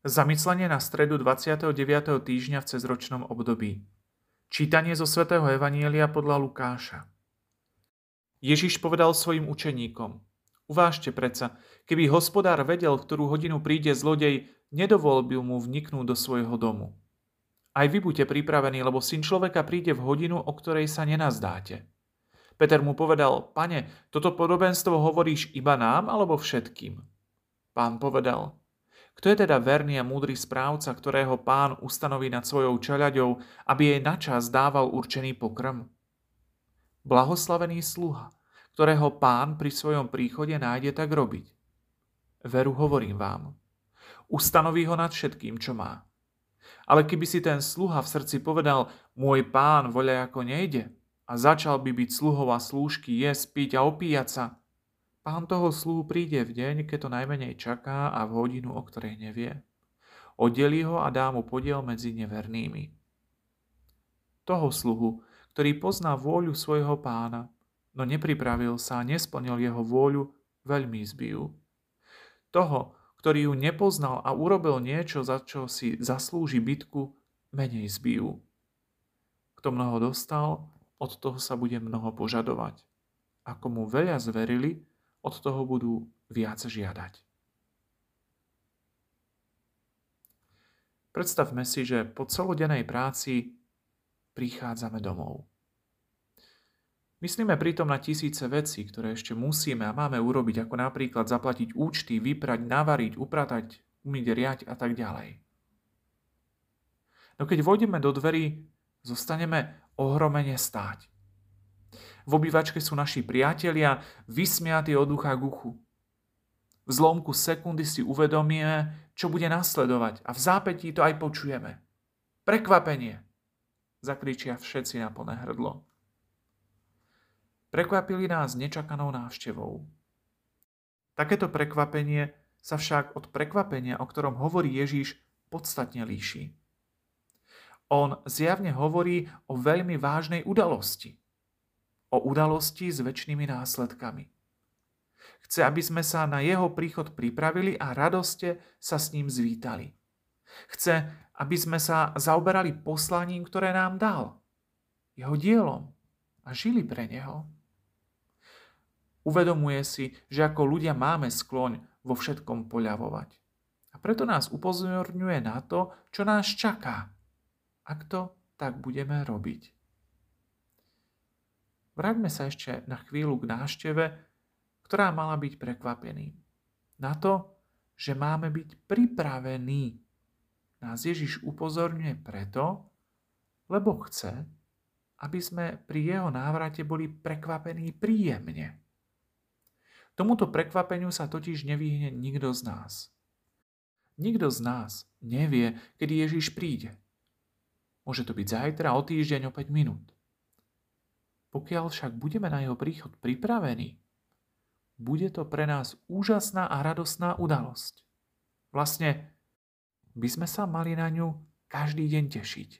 Zamyslenie na stredu 29. týždňa v cezročnom období. Čítanie zo svätého Evanielia podľa Lukáša. Ježiš povedal svojim učeníkom. Uvážte predsa, keby hospodár vedel, ktorú hodinu príde zlodej, nedovol by mu vniknúť do svojho domu. Aj vy buďte pripravení, lebo syn človeka príde v hodinu, o ktorej sa nenazdáte. Peter mu povedal, pane, toto podobenstvo hovoríš iba nám alebo všetkým? Pán povedal, kto je teda verný a múdry správca, ktorého pán ustanoví nad svojou čeľaďou, aby jej načas dával určený pokrm? Blahoslavený sluha, ktorého pán pri svojom príchode nájde tak robiť. Veru hovorím vám. Ustanoví ho nad všetkým, čo má. Ale keby si ten sluha v srdci povedal, môj pán voľa ako nejde, a začal by byť sluhov a slúžky, jesť, piť a opíjať sa, Pán toho sluhu príde v deň, keď to najmenej čaká a v hodinu, o ktorej nevie. Oddelí ho a dá mu podiel medzi nevernými. Toho sluhu, ktorý pozná vôľu svojho pána, no nepripravil sa a nesplnil jeho vôľu, veľmi zbijú. Toho, ktorý ju nepoznal a urobil niečo, za čo si zaslúži bitku, menej zbijú. Kto mnoho dostal, od toho sa bude mnoho požadovať. Ako mu veľa zverili, od toho budú viac žiadať. Predstavme si, že po celodennej práci prichádzame domov. Myslíme pritom na tisíce vecí, ktoré ešte musíme a máme urobiť, ako napríklad zaplatiť účty, vyprať, navariť, upratať, umyť riať a tak ďalej. No keď vojdeme do dverí, zostaneme ohromene stáť. V obývačke sú naši priatelia, vysmiatí od ducha k uchu. V zlomku sekundy si uvedomíme, čo bude nasledovať a v zápetí to aj počujeme. Prekvapenie! Zakričia všetci na plné hrdlo. Prekvapili nás nečakanou návštevou. Takéto prekvapenie sa však od prekvapenia, o ktorom hovorí Ježíš, podstatne líši. On zjavne hovorí o veľmi vážnej udalosti o udalosti s väčšnými následkami. Chce, aby sme sa na jeho príchod pripravili a radoste sa s ním zvítali. Chce, aby sme sa zaoberali poslaním, ktoré nám dal, jeho dielom a žili pre neho. Uvedomuje si, že ako ľudia máme skloň vo všetkom poľavovať. A preto nás upozorňuje na to, čo nás čaká, ak to tak budeme robiť. Vráťme sa ešte na chvíľu k nášteve, ktorá mala byť prekvapený. Na to, že máme byť pripravení. Nás Ježiš upozorňuje preto, lebo chce, aby sme pri jeho návrate boli prekvapení príjemne. Tomuto prekvapeniu sa totiž nevyhne nikto z nás. Nikto z nás nevie, kedy Ježiš príde. Môže to byť zajtra, o týždeň, o 5 minút. Pokiaľ však budeme na jeho príchod pripravení, bude to pre nás úžasná a radosná udalosť. Vlastne by sme sa mali na ňu každý deň tešiť.